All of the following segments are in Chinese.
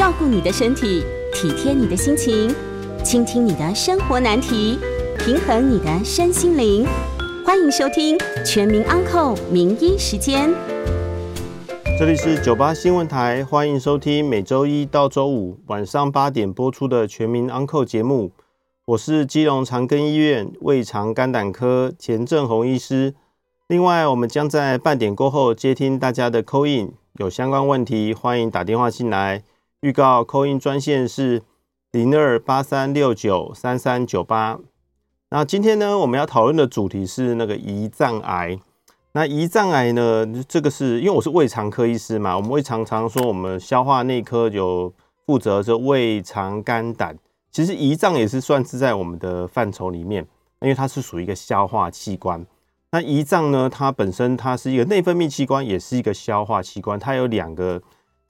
照顾你的身体，体贴你的心情，倾听你的生活难题，平衡你的身心灵。欢迎收听《全民安扣名医时间》。这里是九八新闻台，欢迎收听每周一到周五晚上八点播出的《全民安扣》节目。我是基隆长庚医院胃肠肝胆科钱正宏医师。另外，我们将在半点过后接听大家的 call in，有相关问题欢迎打电话进来。预告扣音专线是零二八三六九三三九八。那今天呢，我们要讨论的主题是那个胰脏癌。那胰脏癌呢，这个是因为我是胃肠科医师嘛，我们会常常说我们消化内科有负责这胃肠肝胆。其实胰脏也是算是在我们的范畴里面，因为它是属于一个消化器官。那胰脏呢，它本身它是一个内分泌器官，也是一个消化器官，它有两个。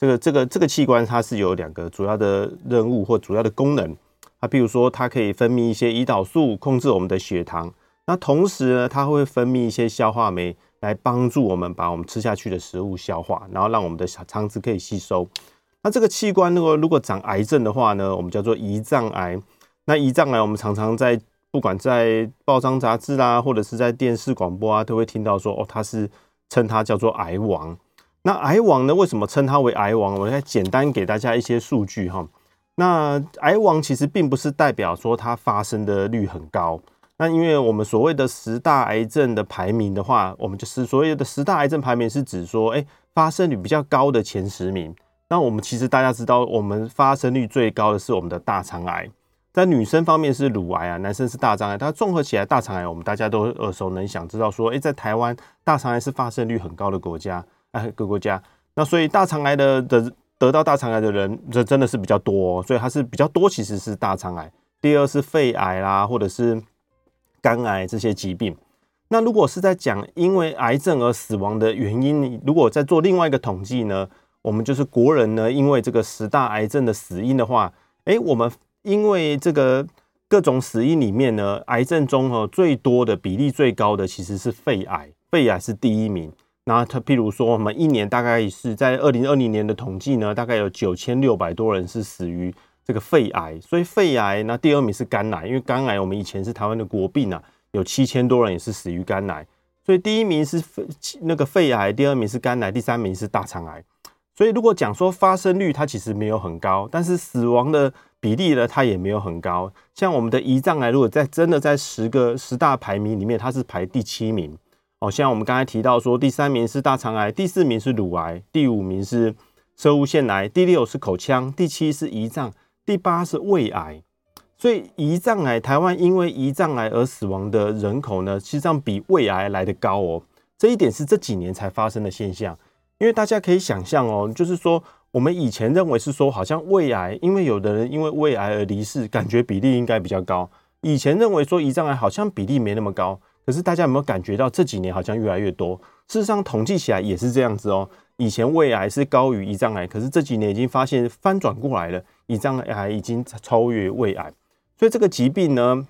这个这个这个器官它是有两个主要的任务或主要的功能，它比如说它可以分泌一些胰岛素，控制我们的血糖。那同时呢，它会分泌一些消化酶来帮助我们把我们吃下去的食物消化，然后让我们的小肠子可以吸收。那这个器官如果如果长癌症的话呢，我们叫做胰脏癌。那胰脏癌我们常常在不管在报章杂志啦，或者是在电视广播啊，都会听到说哦，它是称它叫做癌王。那癌王呢？为什么称它为癌王？我来简单给大家一些数据哈。那癌王其实并不是代表说它发生的率很高。那因为我们所谓的十大癌症的排名的话，我们就是所谓的十大癌症排名是指说，哎，发生率比较高的前十名。那我们其实大家知道，我们发生率最高的是我们的大肠癌，在女生方面是乳癌啊，男生是大肠癌。它综合起来，大肠癌我们大家都耳熟能详，知道说，哎，在台湾大肠癌是发生率很高的国家。哎，各国家，那所以大肠癌的的得到大肠癌的人，这真的是比较多哦，所以它是比较多，其实是大肠癌。第二是肺癌啦，或者是肝癌这些疾病。那如果是在讲因为癌症而死亡的原因，如果在做另外一个统计呢，我们就是国人呢，因为这个十大癌症的死因的话，哎，我们因为这个各种死因里面呢，癌症中哦最多的比例最高的其实是肺癌，肺癌是第一名。那他譬如说，我们一年大概是在二零二零年的统计呢，大概有九千六百多人是死于这个肺癌，所以肺癌那第二名是肝癌，因为肝癌我们以前是台湾的国病啊，有七千多人也是死于肝癌，所以第一名是肺那个肺癌，第二名是肝癌，第三名是大肠癌。所以如果讲说发生率它其实没有很高，但是死亡的比例呢，它也没有很高。像我们的胰脏癌，如果在真的在十个十大排名里面，它是排第七名。哦，像我们刚才提到说，第三名是大肠癌，第四名是乳癌，第五名是摄护腺癌，第六是口腔，第七是胰脏，第八是胃癌。所以胰脏癌，台湾因为胰脏癌而死亡的人口呢，实际上比胃癌来得高哦。这一点是这几年才发生的现象。因为大家可以想象哦，就是说我们以前认为是说，好像胃癌，因为有的人因为胃癌而离世，感觉比例应该比较高。以前认为说胰脏癌好像比例没那么高。可是大家有没有感觉到这几年好像越来越多？事实上统计起来也是这样子哦。以前胃癌是高于胰脏癌，可是这几年已经发现翻转过来了，胰脏癌已经超越胃癌。所以这个疾病呢，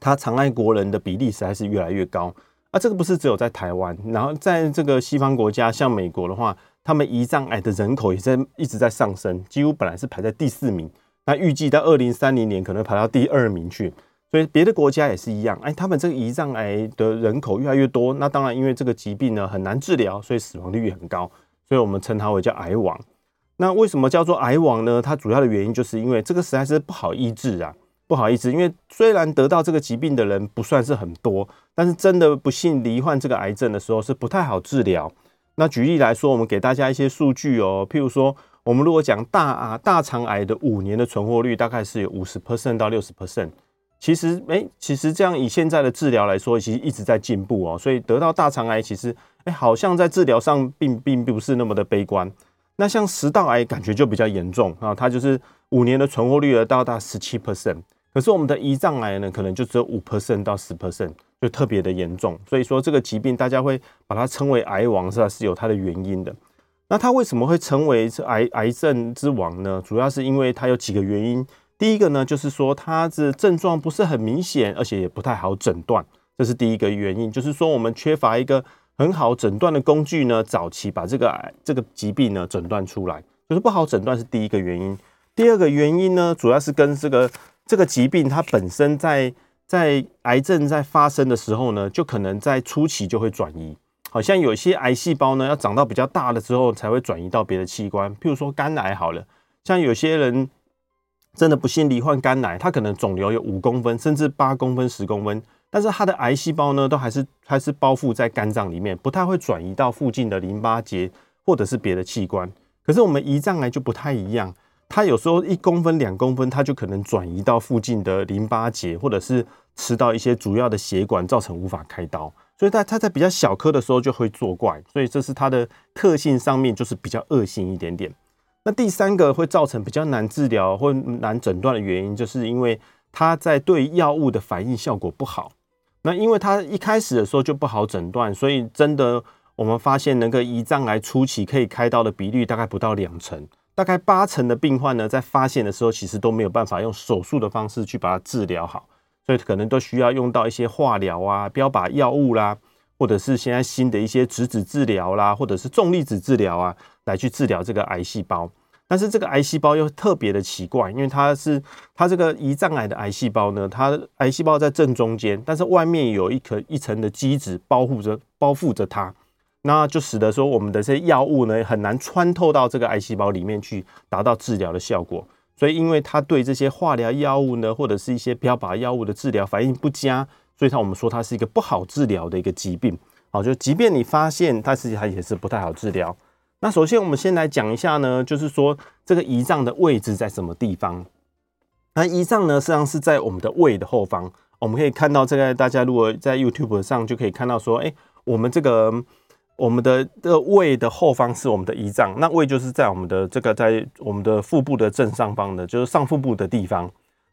它偿害国人的比例实在是越来越高。啊，这个不是只有在台湾，然后在这个西方国家，像美国的话，他们胰脏癌的人口也在一直在上升，几乎本来是排在第四名，那预计到二零三零年可能排到第二名去。所以别的国家也是一样，哎，他们这个胰脏癌的人口越来越多，那当然因为这个疾病呢很难治疗，所以死亡率也很高，所以我们称它为叫癌王。那为什么叫做癌王呢？它主要的原因就是因为这个实在是不好医治啊，不好医治。因为虽然得到这个疾病的人不算是很多，但是真的不幸罹患这个癌症的时候是不太好治疗。那举例来说，我们给大家一些数据哦，譬如说，我们如果讲大啊大肠癌的五年的存活率大概是有五十 percent 到六十 percent。其实，哎、其实这样以现在的治疗来说，其实一直在进步哦。所以得到大肠癌，其实，哎、好像在治疗上并并不是那么的悲观。那像食道癌感觉就比较严重啊，它就是五年的存活率到达十七 percent，可是我们的胰脏癌呢，可能就只有五 percent 到十 percent，就特别的严重。所以说这个疾病大家会把它称为癌王，是吧？是有它的原因的。那它为什么会成为癌癌症之王呢？主要是因为它有几个原因。第一个呢，就是说它的症状不是很明显，而且也不太好诊断，这是第一个原因。就是说我们缺乏一个。很好诊断的工具呢，早期把这个癌这个疾病呢诊断出来，就是不好诊断是第一个原因。第二个原因呢，主要是跟这个这个疾病它本身在在癌症在发生的时候呢，就可能在初期就会转移。好像有些癌细胞呢，要长到比较大了之后才会转移到别的器官，譬如说肝癌好了，像有些人真的不幸罹患肝癌，它可能肿瘤有五公分，甚至八公分、十公分。但是它的癌细胞呢，都还是还是包覆在肝脏里面，不太会转移到附近的淋巴结或者是别的器官。可是我们胰脏癌就不太一样，它有时候一公分、两公分，它就可能转移到附近的淋巴结，或者是吃到一些主要的血管，造成无法开刀。所以它它在比较小颗的时候就会作怪，所以这是它的特性上面就是比较恶性一点点。那第三个会造成比较难治疗或难诊断的原因，就是因为它在对药物的反应效果不好。那因为它一开始的时候就不好诊断，所以真的我们发现那个胰脏癌初期可以开刀的比率大概不到两成，大概八成的病患呢，在发现的时候其实都没有办法用手术的方式去把它治疗好，所以可能都需要用到一些化疗啊、标靶药物啦，或者是现在新的一些质子治疗啦，或者是重粒子治疗啊，来去治疗这个癌细胞。但是这个癌细胞又特别的奇怪，因为它是它这个胰脏癌的癌细胞呢，它癌细胞在正中间，但是外面有一颗一层的基质包覆着包覆着它，那就使得说我们的这些药物呢很难穿透到这个癌细胞里面去达到治疗的效果。所以因为它对这些化疗药物呢，或者是一些标靶药物的治疗反应不佳，所以它我们说它是一个不好治疗的一个疾病。好，就即便你发现，它，实际它也是不太好治疗。那首先，我们先来讲一下呢，就是说这个胰脏的位置在什么地方？那胰脏呢，实际上是在我们的胃的后方。我们可以看到，这个大家如果在 YouTube 上就可以看到说，哎，我们这个我们的这个胃的后方是我们的胰脏，那胃就是在我们的这个在我们的腹部的正上方的，就是上腹部的地方。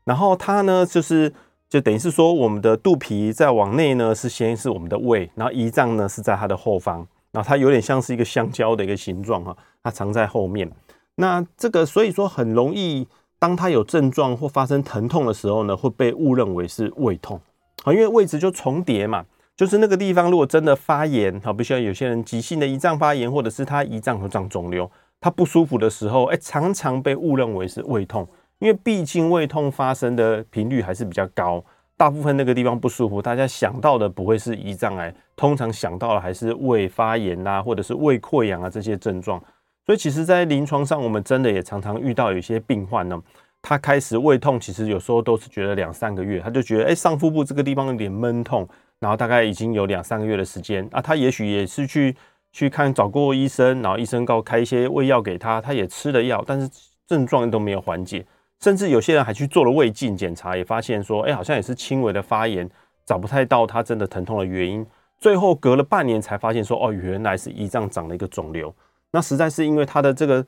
然后它呢，就是就等于是说，我们的肚皮再往内呢，是先是我们的胃，然后胰脏呢是在它的后方。然后它有点像是一个香蕉的一个形状哈，它藏在后面。那这个所以说很容易，当它有症状或发生疼痛的时候呢，会被误认为是胃痛啊，因为位置就重叠嘛，就是那个地方如果真的发炎，好，比如说有些人急性的胰脏发炎，或者是他胰脏有长肿瘤，他不舒服的时候，哎，常常被误认为是胃痛，因为毕竟胃痛发生的频率还是比较高。大部分那个地方不舒服，大家想到的不会是胰脏癌，通常想到的还是胃发炎啊，或者是胃溃疡啊这些症状。所以其实，在临床上，我们真的也常常遇到有一些病患呢，他开始胃痛，其实有时候都是觉得两三个月，他就觉得哎，上腹部这个地方有点闷痛，然后大概已经有两三个月的时间啊，他也许也是去去看找过医生，然后医生告开一些胃药给他，他也吃了药，但是症状都没有缓解。甚至有些人还去做了胃镜检查，也发现说，哎，好像也是轻微的发炎，找不太到他真的疼痛的原因。最后隔了半年才发现说，哦，原来是胰脏长了一个肿瘤。那实在是因为他 的这个，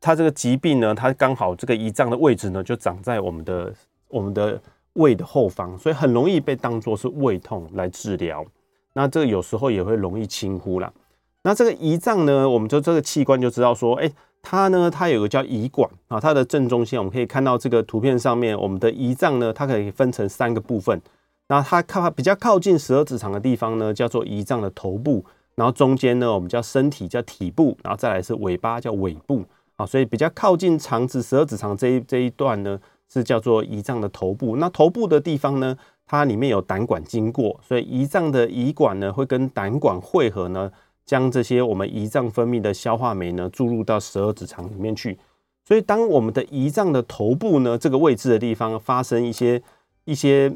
他这个疾病呢，他刚好这个胰脏的位置呢，就长在我们的我们的胃的后方，所以很容易被当作是胃痛来治疗。那这个有时候也会容易轻忽啦。那这个胰脏呢，我们就这个器官就知道说，哎。它呢，它有个叫胰管啊，它的正中心我们可以看到这个图片上面，我们的胰脏呢，它可以分成三个部分。那它靠比较靠近十二指肠的地方呢，叫做胰脏的头部，然后中间呢，我们叫身体叫体部，然后再来是尾巴叫尾部啊。所以比较靠近肠子十二指肠这一这一段呢，是叫做胰脏的头部。那头部的地方呢，它里面有胆管经过，所以胰脏的胰管呢，会跟胆管汇合呢。将这些我们胰脏分泌的消化酶呢注入到十二指肠里面去，所以当我们的胰脏的头部呢这个位置的地方发生一些一些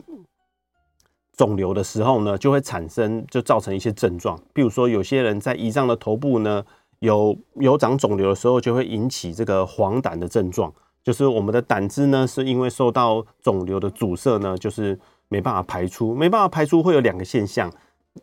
肿瘤的时候呢，就会产生就造成一些症状，比如说有些人在胰脏的头部呢有有长肿瘤的时候，就会引起这个黄疸的症状，就是我们的胆汁呢是因为受到肿瘤的阻塞呢，就是没办法排出，没办法排出会有两个现象。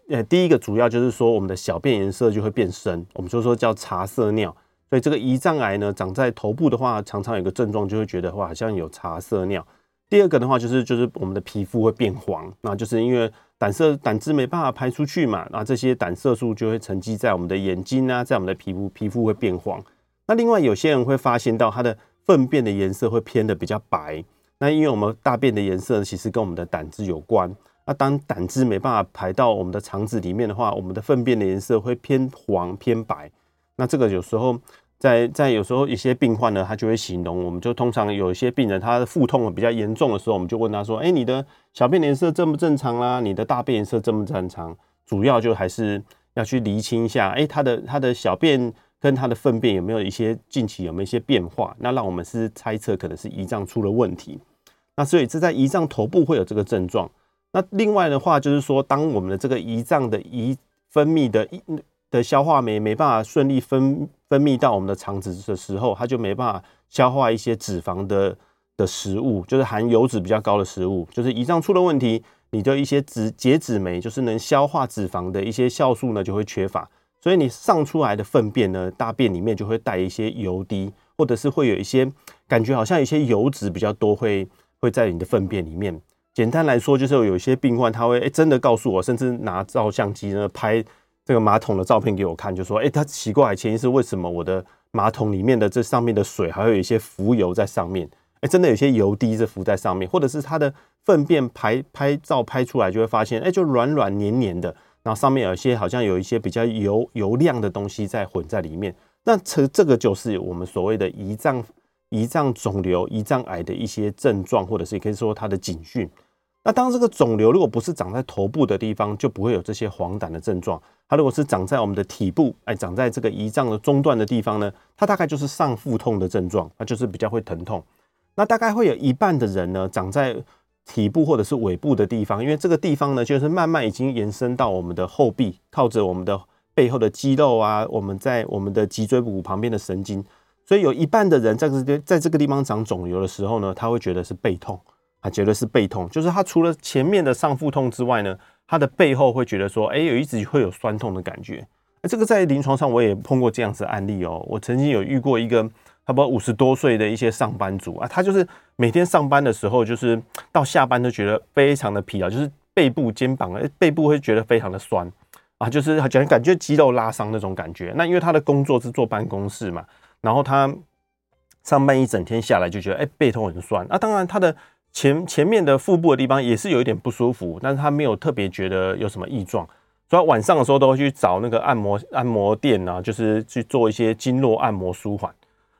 呃，第一个主要就是说，我们的小便颜色就会变深，我们就说叫茶色尿，所以这个胰脏癌呢，长在头部的话，常常有个症状就会觉得哇，好像有茶色尿。第二个的话就是就是我们的皮肤会变黄，那就是因为胆色胆汁没办法排出去嘛，那这些胆色素就会沉积在我们的眼睛啊，在我们的皮肤，皮肤会变黄。那另外有些人会发现到他的粪便的颜色会偏的比较白，那因为我们大便的颜色其实跟我们的胆汁有关。那当胆汁没办法排到我们的肠子里面的话，我们的粪便的颜色会偏黄偏白。那这个有时候在在有时候一些病患呢，他就会形容，我们就通常有一些病人他的腹痛比较严重的时候，我们就问他说：“哎，你的小便颜色正不正常啦？你的大便颜色正不正常？”主要就还是要去厘清一下，哎，他的他的小便跟他的粪便有没有一些近期有没有一些变化？那让我们是猜测可能是胰脏出了问题。那所以这在胰脏头部会有这个症状。那另外的话，就是说，当我们的这个胰脏的胰分泌的的消化酶没办法顺利分分泌到我们的肠子的时候，它就没办法消化一些脂肪的的食物，就是含油脂比较高的食物，就是胰脏出了问题，你的一些脂解脂酶，就是能消化脂肪的一些酵素呢，就会缺乏，所以你上出来的粪便呢，大便里面就会带一些油滴，或者是会有一些感觉好像有一些油脂比较多，会会在你的粪便里面。简单来说，就是有一些病患他会哎、真的告诉我，甚至拿照相机呢拍这个马桶的照片给我看，就说哎、他奇怪，前一次为什么我的马桶里面的这上面的水还会有一些浮油在上面？哎、真的有些油滴是浮在上面，或者是他的粪便拍拍照拍出来就会发现，哎、就软软黏黏的，然后上面有一些好像有一些比较油油亮的东西在混在里面。那这这个就是我们所谓的胰脏胰脏肿瘤、胰脏癌的一些症状，或者是也可以说它的警讯。那当这个肿瘤如果不是长在头部的地方，就不会有这些黄疸的症状。它如果是长在我们的体部，哎，长在这个胰脏的中段的地方呢，它大概就是上腹痛的症状，那就是比较会疼痛。那大概会有一半的人呢，长在体部或者是尾部的地方，因为这个地方呢，就是慢慢已经延伸到我们的后壁，靠着我们的背后的肌肉啊，我们在我们的脊椎骨旁边的神经，所以有一半的人在这在这个地方长肿瘤的时候呢，他会觉得是背痛。他觉得是背痛，就是他除了前面的上腹痛之外呢，他的背后会觉得说，哎，有一直会有酸痛的感觉。这个在临床上我也碰过这样子案例哦。我曾经有遇过一个差不多五十多岁的一些上班族啊，他就是每天上班的时候，就是到下班都觉得非常的疲劳，就是背部、肩膀，背部会觉得非常的酸啊，就是感觉感觉肌肉拉伤那种感觉。那因为他的工作是坐办公室嘛，然后他上班一整天下来就觉得，哎，背痛很酸啊。当然他的。前前面的腹部的地方也是有一点不舒服，但是他没有特别觉得有什么异状，所以晚上的时候都会去找那个按摩按摩店啊，就是去做一些经络按摩舒缓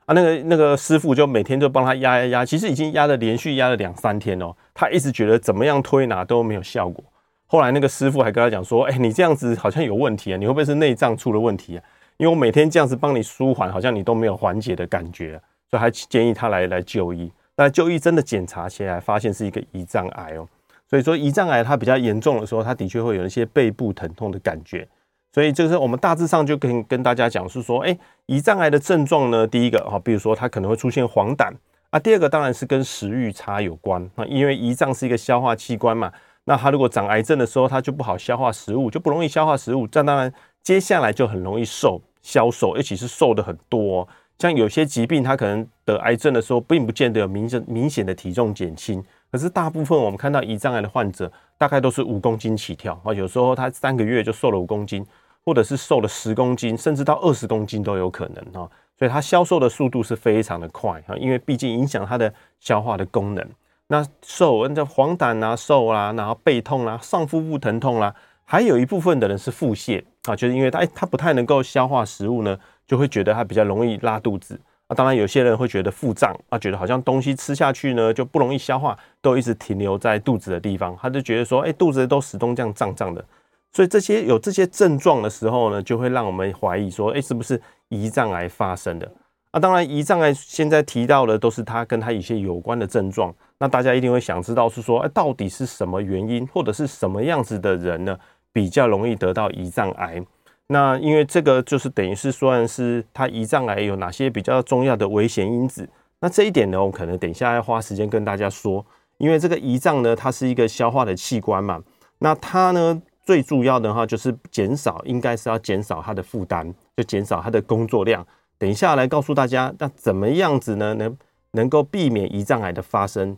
啊。那个那个师傅就每天就帮他压压压，其实已经压了连续压了两三天哦，他一直觉得怎么样推拿都没有效果。后来那个师傅还跟他讲说：“哎，你这样子好像有问题啊，你会不会是内脏出了问题啊？因为我每天这样子帮你舒缓，好像你都没有缓解的感觉，所以还建议他来来就医。”那就医真的检查起来，发现是一个胰脏癌哦。所以说胰脏癌它比较严重的时候，它的确会有一些背部疼痛的感觉。所以就是我们大致上就跟跟大家讲是说，哎，胰脏癌的症状呢，第一个哈，比如说它可能会出现黄疸啊。第二个当然是跟食欲差有关啊，因为胰脏是一个消化器官嘛。那它如果长癌症的时候，它就不好消化食物，就不容易消化食物。这样当然接下来就很容易瘦、消瘦，尤其是瘦的很多。像有些疾病，它可能得癌症的时候，并不见得有明显明显的体重减轻。可是大部分我们看到胰脏癌的患者，大概都是五公斤起跳啊。有时候他三个月就瘦了五公斤，或者是瘦了十公斤，甚至到二十公斤都有可能哈。所以它消瘦的速度是非常的快啊，因为毕竟影响它的消化的功能。那瘦，那黄疸啊，瘦啦，然后背痛啦，上腹部疼痛啦，还有一部分的人是腹泻啊，就是因为他哎，他不太能够消化食物呢。就会觉得他比较容易拉肚子啊，当然有些人会觉得腹胀啊，觉得好像东西吃下去呢就不容易消化，都一直停留在肚子的地方，他就觉得说，哎，肚子都始终这样胀胀的，所以这些有这些症状的时候呢，就会让我们怀疑说，哎，是不是胰脏癌发生的？啊，当然胰脏癌现在提到的都是它跟它一些有关的症状，那大家一定会想知道是说，哎，到底是什么原因，或者是什么样子的人呢，比较容易得到胰脏癌？那因为这个就是等于是算是它胰脏癌有哪些比较重要的危险因子。那这一点呢，我可能等一下要花时间跟大家说。因为这个胰脏呢，它是一个消化的器官嘛。那它呢，最主要的话就是减少，应该是要减少它的负担，就减少它的工作量。等一下来告诉大家，那怎么样子呢？能能够避免胰脏癌的发生？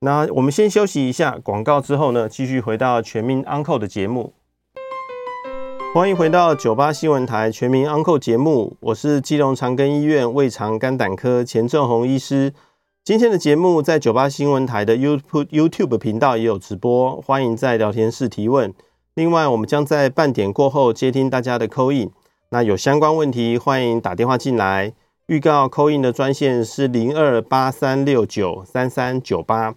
那我们先休息一下广告之后呢，继续回到全民安扣的节目。欢迎回到九八新闻台全民安扣节目，我是基隆长庚医院胃肠肝胆科钱正宏医师。今天的节目在九八新闻台的 YouTube YouTube 频道也有直播，欢迎在聊天室提问。另外，我们将在半点过后接听大家的 call in，那有相关问题欢迎打电话进来。预告 call in 的专线是零二八三六九三三九八。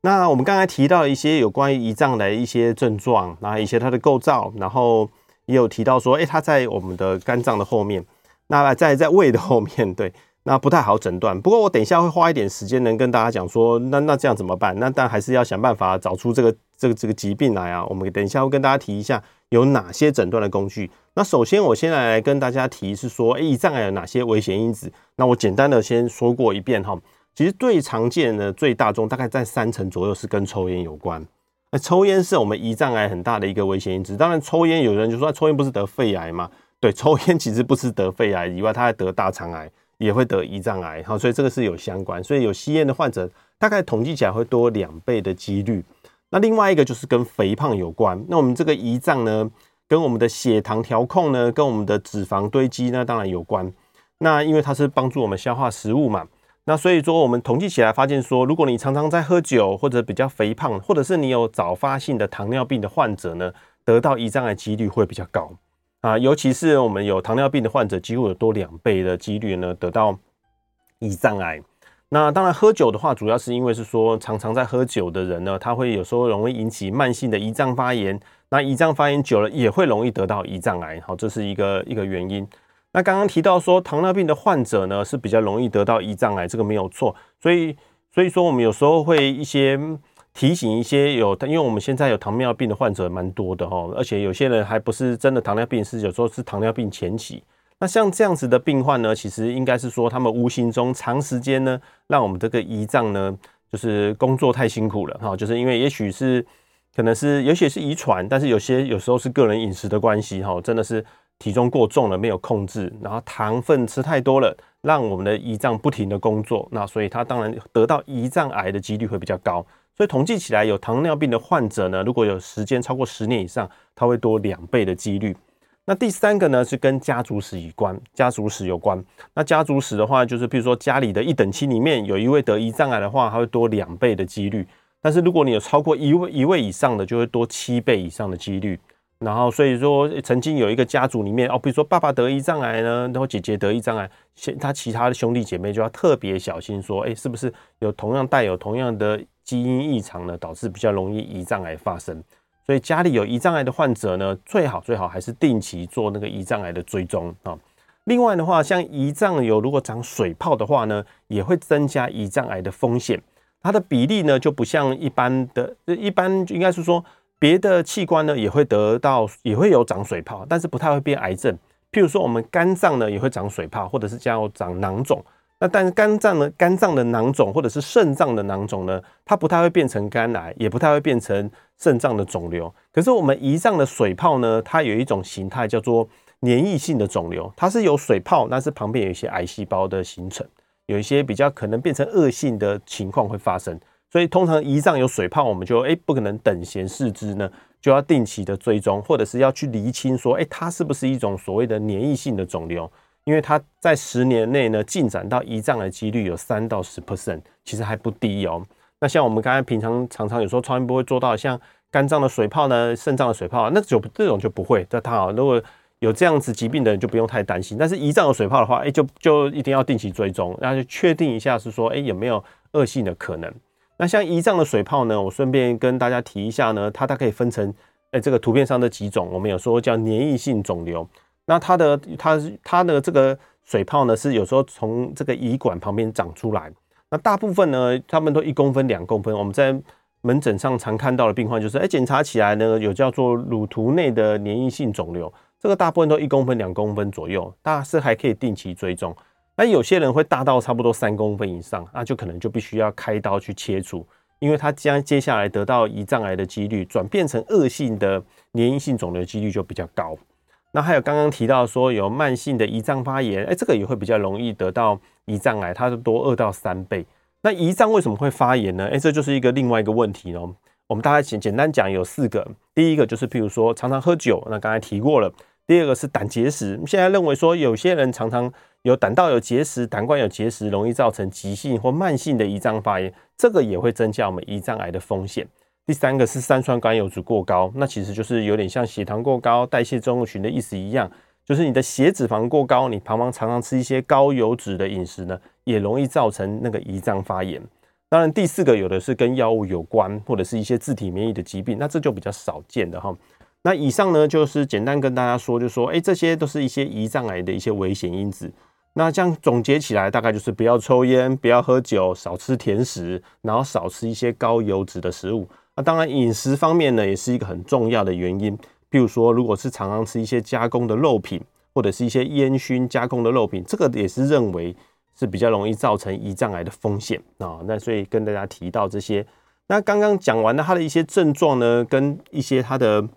那我们刚才提到一些有关于胰脏的一些症状，然后一些它的构造，然后也有提到说，诶，它在我们的肝脏的后面，那在在胃的后面，对，那不太好诊断。不过我等一下会花一点时间，能跟大家讲说，那那这样怎么办？那但还是要想办法找出这个这个这个疾病来啊。我们等一下会跟大家提一下有哪些诊断的工具。那首先我先来，跟大家提是说，诶，胰脏癌有哪些危险因子？那我简单的先说过一遍哈。其实最常见的、最大宗大概在三成左右是跟抽烟有关。那抽烟是我们胰脏癌很大的一个危险因子。当然，抽烟有人就说抽烟不是得肺癌吗？对，抽烟其实不是得肺癌以外，它还得大肠癌，也会得胰脏癌。好，所以这个是有相关。所以有吸烟的患者，大概统计起来会多两倍的几率。那另外一个就是跟肥胖有关。那我们这个胰脏呢，跟我们的血糖调控呢，跟我们的脂肪堆积呢，当然有关。那因为它是帮助我们消化食物嘛。那所以说，我们统计起来发现说，如果你常常在喝酒，或者比较肥胖，或者是你有早发性的糖尿病的患者呢，得到胰脏癌几率会比较高啊。尤其是我们有糖尿病的患者，几乎有多两倍的几率呢，得到胰脏癌。那当然，喝酒的话，主要是因为是说，常常在喝酒的人呢，他会有时候容易引起慢性的胰脏发炎。那胰脏发炎久了，也会容易得到胰脏癌。好，这是一个一个原因。那刚刚提到说，糖尿病的患者呢，是比较容易得到胰脏癌，这个没有错。所以，所以说我们有时候会一些提醒一些有，因为我们现在有糖尿病的患者蛮多的哈，而且有些人还不是真的糖尿病，是有时候是糖尿病前期。那像这样子的病患呢，其实应该是说他们无形中长时间呢，让我们这个胰脏呢，就是工作太辛苦了哈，就是因为也许是可能是，有些是遗传，但是有些有时候是个人饮食的关系哈，真的是。体重过重了，没有控制，然后糖分吃太多了，让我们的胰脏不停的工作，那所以他当然得到胰脏癌的几率会比较高。所以统计起来，有糖尿病的患者呢，如果有时间超过十年以上，他会多两倍的几率。那第三个呢，是跟家族史有关，家族史有关。那家族史的话，就是譬如说家里的一等亲里面有一位得胰脏癌的话，他会多两倍的几率。但是如果你有超过一位一位以上的，就会多七倍以上的几率。然后，所以说曾经有一个家族里面哦，比如说爸爸得胰脏癌呢，然后姐姐得胰脏癌，先他其他的兄弟姐妹就要特别小心，说，哎，是不是有同样带有同样的基因异常呢，导致比较容易胰脏癌发生？所以家里有胰脏癌的患者呢，最好最好还是定期做那个胰脏癌的追踪啊。另外的话，像胰脏有如果长水泡的话呢，也会增加胰脏癌的风险。它的比例呢，就不像一般的，一般应该是说。别的器官呢也会得到，也会有长水泡，但是不太会变癌症。譬如说，我们肝脏呢也会长水泡，或者是叫长囊肿。那但是肝脏呢，肝脏的囊肿或者是肾脏的囊肿呢，它不太会变成肝癌，也不太会变成肾脏的肿瘤。可是我们胰脏的水泡呢，它有一种形态叫做粘液性的肿瘤，它是有水泡，但是旁边有一些癌细胞的形成，有一些比较可能变成恶性的情况会发生。所以通常胰脏有水泡，我们就哎不可能等闲视之呢，就要定期的追踪，或者是要去厘清说，哎，它是不是一种所谓的粘液性的肿瘤？因为它在十年内呢进展到胰脏的几率有三到十 percent，其实还不低哦。那像我们刚才平常常常有时候超音波会做到像肝脏的水泡呢、肾脏的水泡，那就这种就不会。这它好，如果有这样子疾病的人就不用太担心。但是胰脏有水泡的话，哎，就就一定要定期追踪，然后就确定一下是说，哎，有没有恶性的可能？那像胰脏的水泡呢，我顺便跟大家提一下呢，它它可以分成，哎，这个图片上的几种，我们有说叫粘液性肿瘤。那它的它它的这个水泡呢，是有时候从这个胰管旁边长出来。那大部分呢，他们都一公分两公分。我们在门诊上常看到的病患就是，哎，检查起来呢，有叫做乳突内的粘液性肿瘤，这个大部分都一公分两公分左右，但是还可以定期追踪。那有些人会大到差不多三公分以上，那就可能就必须要开刀去切除，因为他将接下来得到胰脏癌的几率转变成恶性的粘液性肿瘤几率就比较高。那还有刚刚提到说有慢性的胰脏发炎，哎，这个也会比较容易得到胰脏癌，它是多二到三倍。那胰脏为什么会发炎呢？哎，这就是一个另外一个问题哦。我们大概简简单讲有四个，第一个就是譬如说常常喝酒，那刚才提过了。第二个是胆结石，现在认为说有些人常常有胆道有结石、胆管有结石，容易造成急性或慢性的胰脏发炎，这个也会增加我们胰脏癌的风险。第三个是三酸甘油酯过高，那其实就是有点像血糖过高、代谢症候群的意思一样，就是你的血脂肪过高，你常常常常吃一些高油脂的饮食呢，也容易造成那个胰脏发炎。当然，第四个有的是跟药物有关，或者是一些自体免疫的疾病，那这就比较少见的哈。那以上呢，就是简单跟大家说，就说，哎，这些都是一些胰脏癌的一些危险因子。那这样总结起来，大概就是不要抽烟，不要喝酒，少吃甜食，然后少吃一些高油脂的食物。那当然，饮食方面呢，也是一个很重要的原因。譬如说，如果是常常吃一些加工的肉品，或者是一些烟熏加工的肉品，这个也是认为是比较容易造成胰脏癌的风险啊。那所以跟大家提到这些。那刚刚讲完了它的一些症状呢，跟一些它的。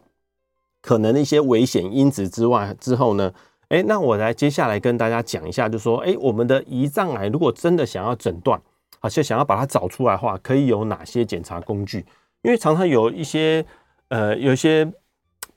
可能的一些危险因子之外之后呢，哎，那我来接下来跟大家讲一下，就说，哎，我们的胰脏癌如果真的想要诊断，而且想要把它找出来的话，可以有哪些检查工具？因为常常有一些呃，有一些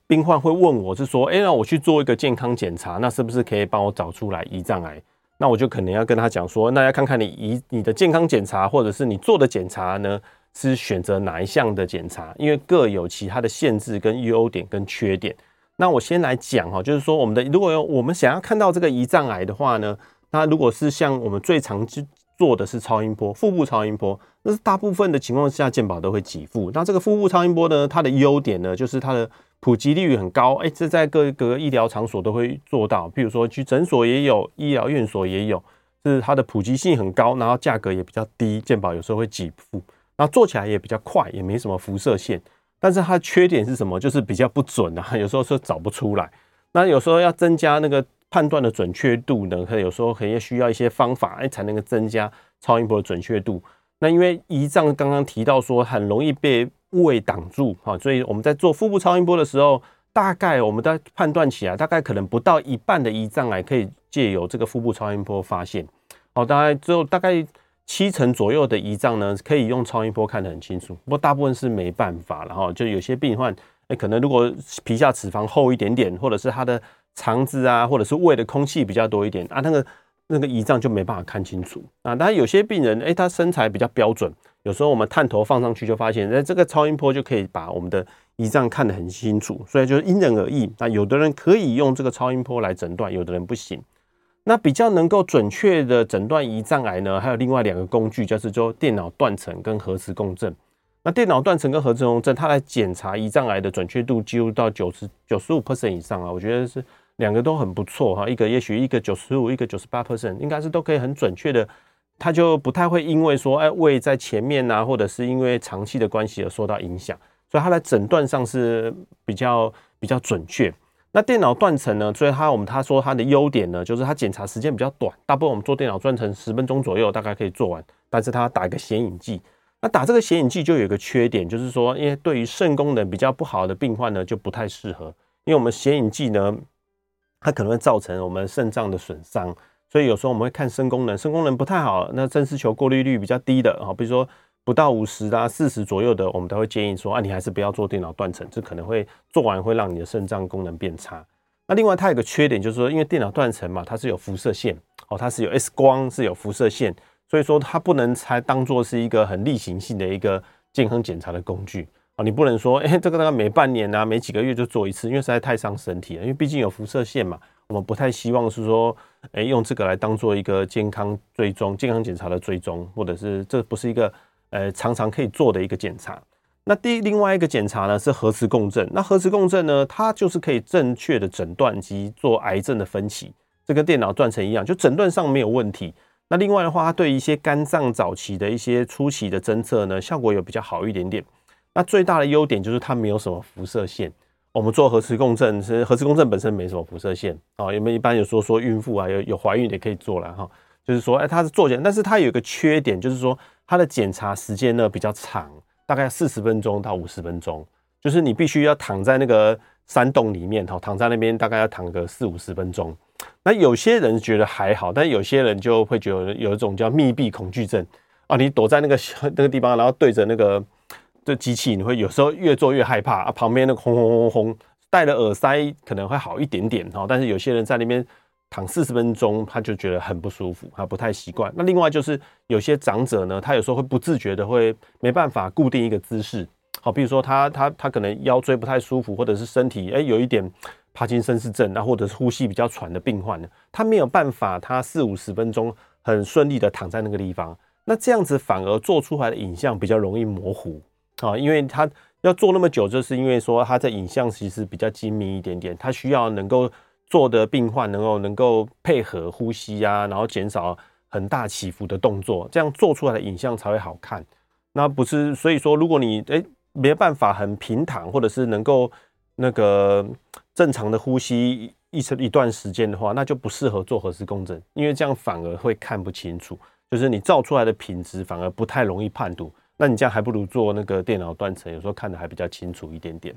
病患会问我是说，哎，那我去做一个健康检查，那是不是可以帮我找出来胰脏癌？那我就可能要跟他讲说，那要看看你胰你的健康检查，或者是你做的检查呢？是选择哪一项的检查，因为各有其他的限制跟优点跟缺点。那我先来讲哈，就是说我们的如果我们想要看到这个胰脏癌的话呢，那如果是像我们最常去做的是超音波，腹部超音波，那是大部分的情况下健保都会给付。那这个腹部超音波呢，它的优点呢，就是它的普及率很高，哎，这在各个医疗场所都会做到，譬如说去诊所也有，医疗院所也有，就是它的普及性很高，然后价格也比较低，健保有时候会给付。那做起来也比较快，也没什么辐射线，但是它缺点是什么？就是比较不准啊，有时候是找不出来。那有时候要增加那个判断的准确度呢，可有时候可能需要一些方法，哎，才能够增加超音波的准确度。那因为胰脏刚刚提到说很容易被胃挡住啊，所以我们在做腹部超音波的时候，大概我们在判断起来，大概可能不到一半的胰脏癌可以借由这个腹部超音波发现。好，大概只有大概。七成左右的胰脏呢，可以用超音波看得很清楚，不过大部分是没办法。然后就有些病患，哎，可能如果皮下脂肪厚一点点，或者是他的肠子啊，或者是胃的空气比较多一点啊，那个那个胰脏就没办法看清楚啊。当然有些病人，哎，他身材比较标准，有时候我们探头放上去就发现，哎，这个超音波就可以把我们的胰脏看得很清楚。所以就是因人而异。那有的人可以用这个超音波来诊断，有的人不行。那比较能够准确的诊断胰脏癌呢，还有另外两个工具，就是说电脑断层跟核磁共振。那电脑断层跟核磁共振，它来检查胰脏癌的准确度几乎到九十九十五 percent 以上啊，我觉得是两个都很不错哈。一个也许一个九十五，一个九十八 percent，应该是都可以很准确的，它就不太会因为说哎胃在前面呐，或者是因为长期的关系而受到影响，所以它来诊断上是比较比较准确。那电脑断层呢？所以它我们他说它的优点呢，就是它检查时间比较短，大部分我们做电脑断层十分钟左右大概可以做完。但是它打一个显影剂，那打这个显影剂就有一个缺点，就是说，因为对于肾功能比较不好的病患呢，就不太适合，因为我们显影剂呢，它可能会造成我们肾脏的损伤，所以有时候我们会看肾功能，肾功能不太好，那肾丝球过滤率比较低的啊，比如说。不到五十啊，四十左右的，我们都会建议说啊，你还是不要做电脑断层，这可能会做完会让你的肾脏功能变差。那另外它有个缺点，就是说因为电脑断层嘛，它是有辐射线哦，它是有 X 光，是有辐射线，所以说它不能才当做是一个很例行性的一个健康检查的工具啊。你不能说哎，这个大概每半年啊，每几个月就做一次，因为实在太伤身体了。因为毕竟有辐射线嘛，我们不太希望是说哎用这个来当做一个健康追踪、健康检查的追踪，或者是这不是一个。呃，常常可以做的一个检查。那第另外一个检查呢是核磁共振。那核磁共振呢，它就是可以正确的诊断及做癌症的分期，这跟电脑断层一样，就诊断上没有问题。那另外的话，它对一些肝脏早期的一些初期的侦测呢，效果有比较好一点点。那最大的优点就是它没有什么辐射线。我们做核磁共振，是核磁共振本身没什么辐射线啊。因为一般有说说孕妇啊，有有怀孕也可以做了哈。就是说，哎，它是做检，但是它有一个缺点，就是说。它的检查时间呢比较长，大概四十分钟到五十分钟，就是你必须要躺在那个山洞里面哈，躺在那边大概要躺个四五十分钟。那有些人觉得还好，但有些人就会觉得有一种叫密闭恐惧症啊，你躲在那个 那个地方，然后对着那个这机器，你会有时候越做越害怕啊。旁边那个轰轰轰轰，戴了耳塞可能会好一点点哈，但是有些人在那边躺四十分钟，他就觉得很不舒服，他不太习惯。那另外就是有些长者呢，他有时候会不自觉的会没办法固定一个姿势，好，比如说他他他可能腰椎不太舒服，或者是身体哎有一点。帕金森氏症，那或者是呼吸比较喘的病患呢，他没有办法，他四五十分钟很顺利的躺在那个地方，那这样子反而做出来的影像比较容易模糊啊，因为他要做那么久，就是因为说他的影像其实比较精密一点点，他需要能够做的病患能够能够配合呼吸啊，然后减少很大起伏的动作，这样做出来的影像才会好看。那不是，所以说如果你诶没办法很平躺，或者是能够那个。正常的呼吸一一段时间的话，那就不适合做核磁共振，因为这样反而会看不清楚，就是你照出来的品质反而不太容易判读。那你这样还不如做那个电脑断层，有时候看的还比较清楚一点点。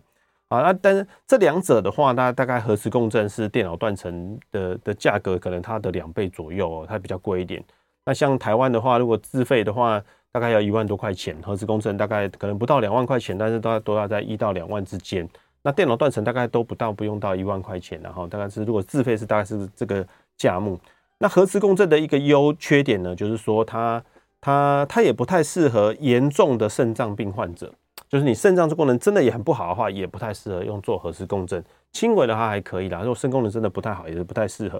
啊，那但是这两者的话，那大概核磁共振是电脑断层的的价格可能它的两倍左右哦，它比较贵一点。那像台湾的话，如果自费的话，大概要一万多块钱，核磁共振大概可能不到两万块钱，但是都都要在一到两万之间。那电脑断层大概都不到，不用到一万块钱，然后大概是如果自费是大概是这个价目。那核磁共振的一个优缺点呢，就是说它它它也不太适合严重的肾脏病患者，就是你肾脏这功能真的也很不好的话，也不太适合用做核磁共振。轻微的话还可以啦，如果肾功能真的不太好，也是不太适合。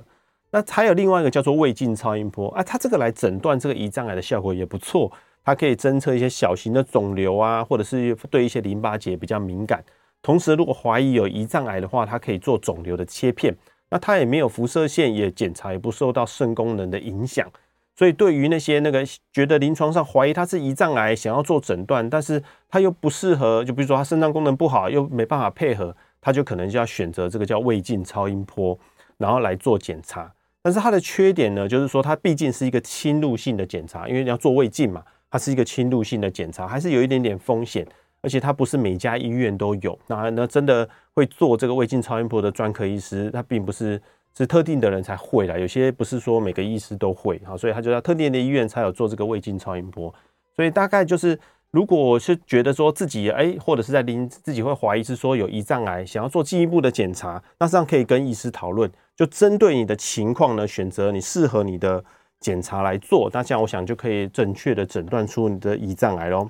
那还有另外一个叫做胃镜超音波啊，它这个来诊断这个胰脏癌的效果也不错，它可以侦测一些小型的肿瘤啊，或者是对一些淋巴结比较敏感。同时，如果怀疑有胰脏癌的话，它可以做肿瘤的切片。那它也没有辐射线，也检查也不受到肾功能的影响。所以，对于那些那个觉得临床上怀疑他是胰脏癌，想要做诊断，但是他又不适合，就比如说他肾脏功能不好，又没办法配合，他就可能就要选择这个叫胃镜超音波，然后来做检查。但是它的缺点呢，就是说它毕竟是一个侵入性的检查，因为你要做胃镜嘛，它是一个侵入性的检查，还是有一点点风险。而且它不是每家医院都有，那那真的会做这个胃镜超音波的专科医师，他并不是是特定的人才会啦，有些不是说每个医师都会，好，所以他就要特定的医院才有做这个胃镜超音波。所以大概就是，如果是觉得说自己哎，或者是在临自己会怀疑是说有胰脏癌，想要做进一步的检查，那这样可以跟医师讨论，就针对你的情况呢，选择你适合你的检查来做，那这样我想就可以准确的诊断出你的胰脏癌喽。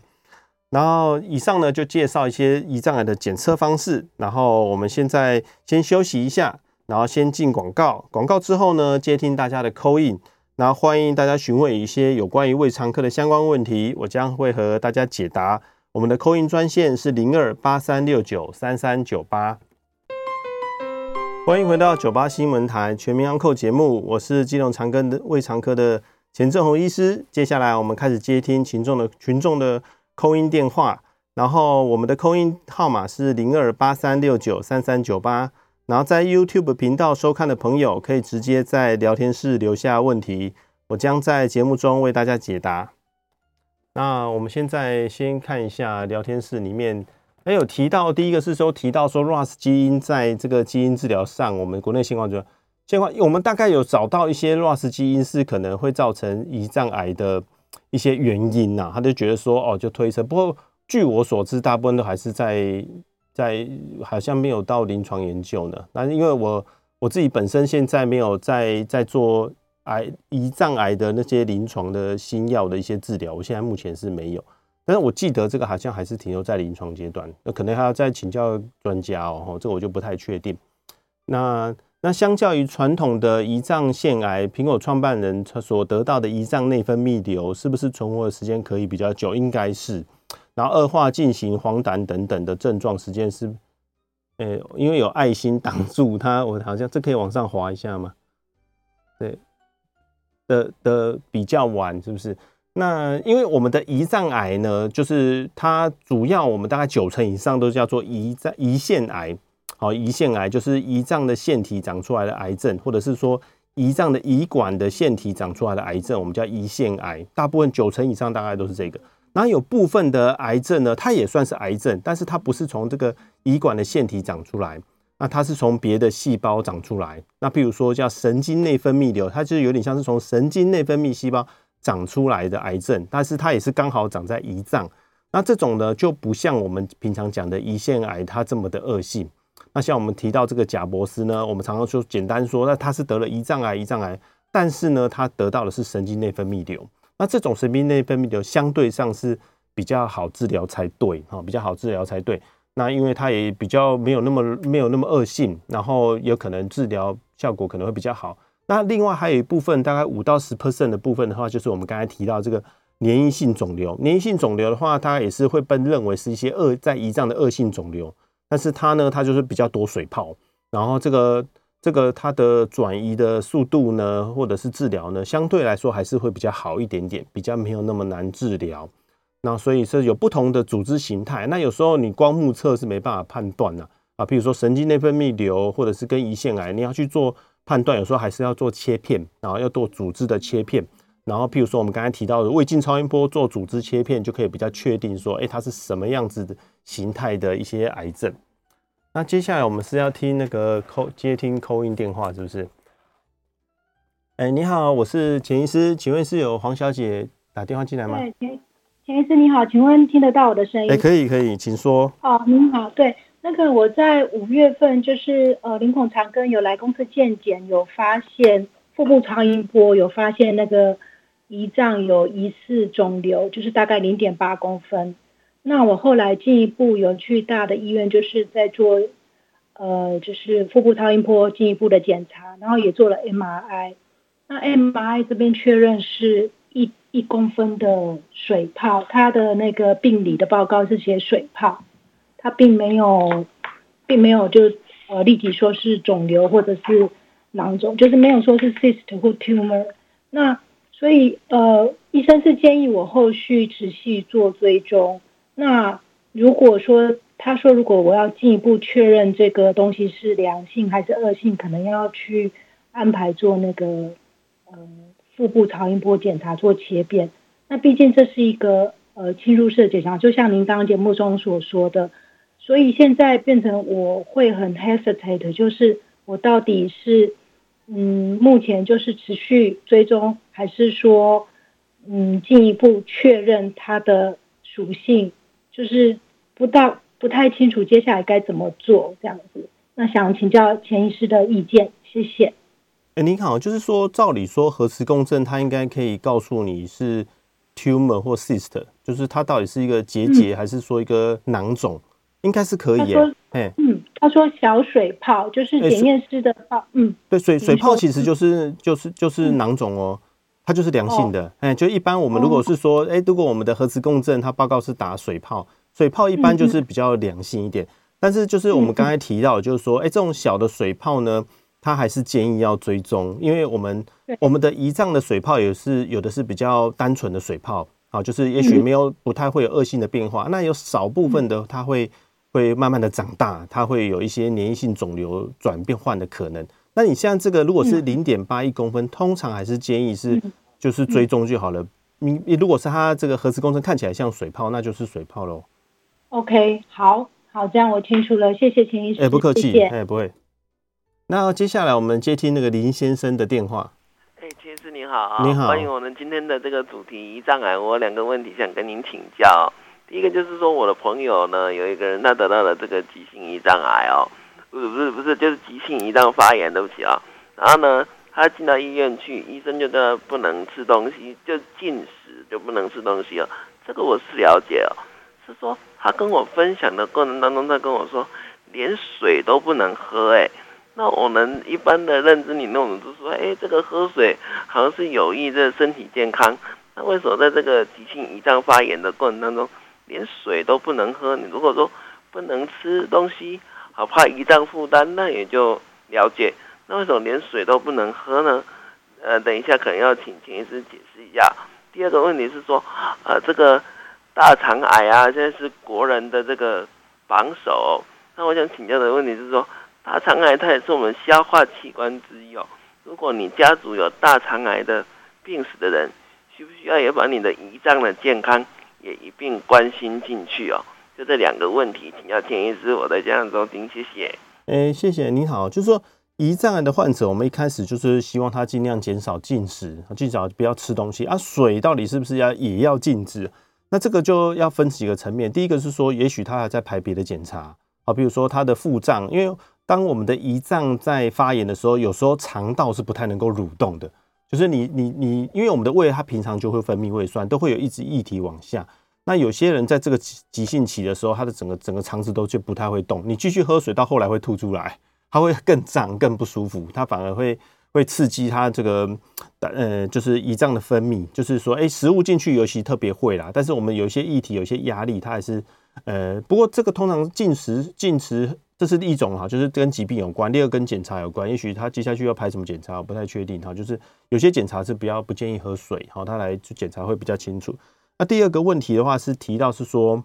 然后以上呢，就介绍一些胰脏癌的检测方式。然后我们现在先休息一下，然后先进广告。广告之后呢，接听大家的 call in。然后欢迎大家询问一些有关于胃肠科的相关问题，我将会和大家解答。我们的 call in 专线是零二八三六九三三九八。欢迎回到九八新闻台全民安扣节目，我是基隆长庚的胃肠科的钱政弘医师。接下来我们开始接听群众的群众的。扣音电话，然后我们的扣音号码是零二八三六九三三九八，然后在 YouTube 频道收看的朋友可以直接在聊天室留下问题，我将在节目中为大家解答。那我们现在先看一下聊天室里面，还有提到第一个是说提到说 RAS 基因在这个基因治疗上，我们国内情况就现况，我们大概有找到一些 RAS 基因是可能会造成胰脏癌的。一些原因呐、他就觉得说哦，就推测。不过据我所知，大部分都还是在在，好像没有到临床研究呢。那因为我我自己本身现在没有在在做癌胰脏癌的那些临床的新药的一些治疗，我现在目前是没有。但是我记得这个好像还是停留在临床阶段，那可能还要再请教专家哦。这我就不太确定。那。那相较于传统的胰脏腺癌，苹果创办人他所得到的胰脏内分泌瘤，是不是存活的时间可以比较久？应该是。然后恶化进行黄疸等等的症状时间是，呃、因为有爱心挡住它，我好像这可以往上滑一下吗？对，的的比较晚是不是？那因为我们的胰脏癌呢，就是它主要我们大概九成以上都叫做胰脏胰腺癌。好，胰腺癌就是胰脏的腺体长出来的癌症，或者是说胰脏的胰管的腺体长出来的癌症，我们叫胰腺癌。大部分九成以上大概都是这个。然后有部分的癌症呢，它也算是癌症，但是它不是从这个胰管的腺体长出来，那它是从别的细胞长出来。那譬如说叫神经内分泌瘤，它就有点像是从神经内分泌细胞长出来的癌症，但是它也是刚好长在胰脏。那这种呢，就不像我们平常讲的胰腺癌，它这么的恶性。那像我们提到这个贾博斯呢，我们常常说简单说，那他是得了胰脏癌，胰脏癌，但是呢，他得到的是神经内分泌瘤。那这种神经内分泌瘤相对上是比较好治疗才对，哈，比较好治疗才对。那因为它也比较没有那么没有那么恶性，然后有可能治疗效果可能会比较好。那另外还有一部分大概五到十 percent 的部分的话，就是我们刚才提到这个粘液性肿瘤。粘液性肿瘤的话，它也是会被认为是一些恶在胰脏的恶性肿瘤，但是它呢，它就是比较多水泡，然后这个这个它的转移的速度呢，或者是治疗呢，相对来说还是会比较好一点点，比较没有那么难治疗。那所以是有不同的组织形态，那有时候你光目测是没办法判断的啊。比如说神经内分泌瘤，或者是跟胰腺癌，你要去做判断，有时候还是要做切片，然后要做组织的切片。然后，譬如说我们刚才提到的胃镜超音波做组织切片，就可以比较确定说，哎，它是什么样子的形态的一些癌症。那接下来我们是要听那个 call 接听 call in 电话，是不是？哎，你好，我是钱医师，请问是有黄小姐打电话进来吗？对。钱医师你好，请问听得到我的声音？哎、欸，可以可以，请说。哦，您好，对，那个我在五月份就是呃林孔长庚有来公司健检，有发现腹部超音波有发现那个胰脏有疑似肿瘤，就是大概零点八公分。那我后来进一步有去大的医院，就是在做呃就是腹部超音波进一步的检查，然后也做了 MRI。那 MRI 这边确认是一。一公分的水泡，他的那个病理的报告是写水泡，他并没有，并没有就呃立即说是肿瘤或者是囊肿，就是没有说是 cyst 或 tumor。那所以呃医生是建议我后续持续做追踪。那如果说他说如果我要进一步确认这个东西是良性还是恶性，可能要去安排做那个。呃腹部超音波检查做切片，那毕竟这是一个呃侵入式的检查，就像您刚刚节目中所说的，所以现在变成我会很 hesitate，就是我到底是嗯目前就是持续追踪，还是说嗯进一步确认它的属性，就是不大不太清楚接下来该怎么做这样子，那想请教钱医师的意见，谢谢。哎，您好，就是说，照理说，核磁共振它应该可以告诉你是 tumor 或 cyst，就是它到底是一个结节还是说一个囊肿，嗯、应该是可以耶。哎，嗯，他说小水泡就是检验室的泡，嗯，对，水水泡其实就是就是就是囊肿哦，它就是良性的。哎、哦，就一般我们如果是说，哎，如果我们的核磁共振它报告是打水泡，水泡一般就是比较良性一点。嗯、但是就是我们刚才提到，就是说，哎，这种小的水泡呢。它还是建议要追踪，因为我们我们的胰脏的水泡也是有的是比较单纯的水泡，啊，就是也许没有不太会有恶性的变化，那有少部分的它会会慢慢的长大，它会有一些粘液性肿瘤转变换的可能。那你像这个如果是零点八一公分，通常还是建议是就是追踪就好了。你你如果是它这个核磁共振看起来像水泡，那就是水泡喽。OK，好好，这样我清楚了，谢谢秦医师。哎，不客气，哎，不会。那接下来我们接听那个林先生的电话。哎，秦医师你好，你好，欢迎我们今天的这个主题胰脏癌。我有两个问题想跟您请教。第一个就是说，我的朋友呢有一个人他得到了这个急性胰脏癌哦，不是不是不是，就是急性胰脏发炎，对不起啊。然后呢，他进到医院去，医生就说他不能吃东西，就禁食就不能吃东西哦。这个我是了解哦，是说他跟我分享的过程当中，他跟我说连水都不能喝，哎。那我们一般的认知里，那种就是说，哎，这个喝水好像是有益这个身体健康。那为什么在这个急性胰脏发炎的过程当中，连水都不能喝？你如果说不能吃东西，好怕胰脏负担，那也就了解。那为什么连水都不能喝呢？呃，等一下可能要请钱医师解释一下。第二个问题是说，呃，这个大肠癌啊，现在是国人的这个榜首。那我想请教的问题是说。大肠癌它也是我们消化器官之一哦。如果你家族有大肠癌的病史的人，需不需要也把你的胰脏的健康也一并关心进去哦？就这两个问题，请教钱医师，我在这样收听，谢谢。哎，谢谢你好，就是说胰脏癌的患者，我们一开始就是希望他尽量减少进食，尽少不要吃东西啊。水到底是不是要也要禁止？那这个就要分几个层面。第一个是说，也许他还在排别的检查啊，比如说他的腹胀，因为当我们的胰脏在发炎的时候，有时候肠道是不太能够蠕动的，就是你你你，因为我们的胃它平常就会分泌胃酸，都会有一直液体往下。那有些人在这个急性期的时候，他的整个整个肠子都就不太会动。你继续喝水，到后来会吐出来，他会更胀、更不舒服。他反而会会刺激他这个呃，就是胰脏的分泌。就是说，哎，食物进去尤其特别会啦。但是我们有一些液体、有些压力，它还是呃。不过这个通常进食进食，这是一种哈，就是跟疾病有关。第二跟检查有关，也许他接下去要排什么检查，我不太确定哈。就是有些检查是不要不建议喝水，好，他来检查会比较清楚。那第二个问题的话是提到是说，